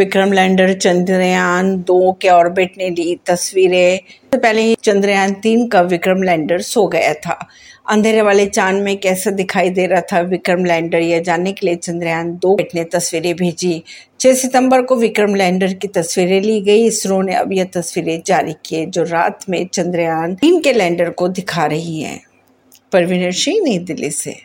Vikram lander Chandrayaan दो के orbit ने ली तस्वीरें। तो पहले ही चंद्रयान तीन का विक्रम लैंडर सो गया था। अंधेरे वाले चाँद में कैसा दिखाई दे रहा था विक्रम लैंडर यह जानने के लिए चंद्रयान दो ने तस्वीरें भेजी। 6 सितंबर को विक्रम लैंडर की तस्वीरें ली गई। इसरो ने अब यह तस्वीरें जारी किए जो रात में चंद्रयान तीन के लैंडर को दिखा रही हैं। परवीनर सिंह, नई दिल्ली से।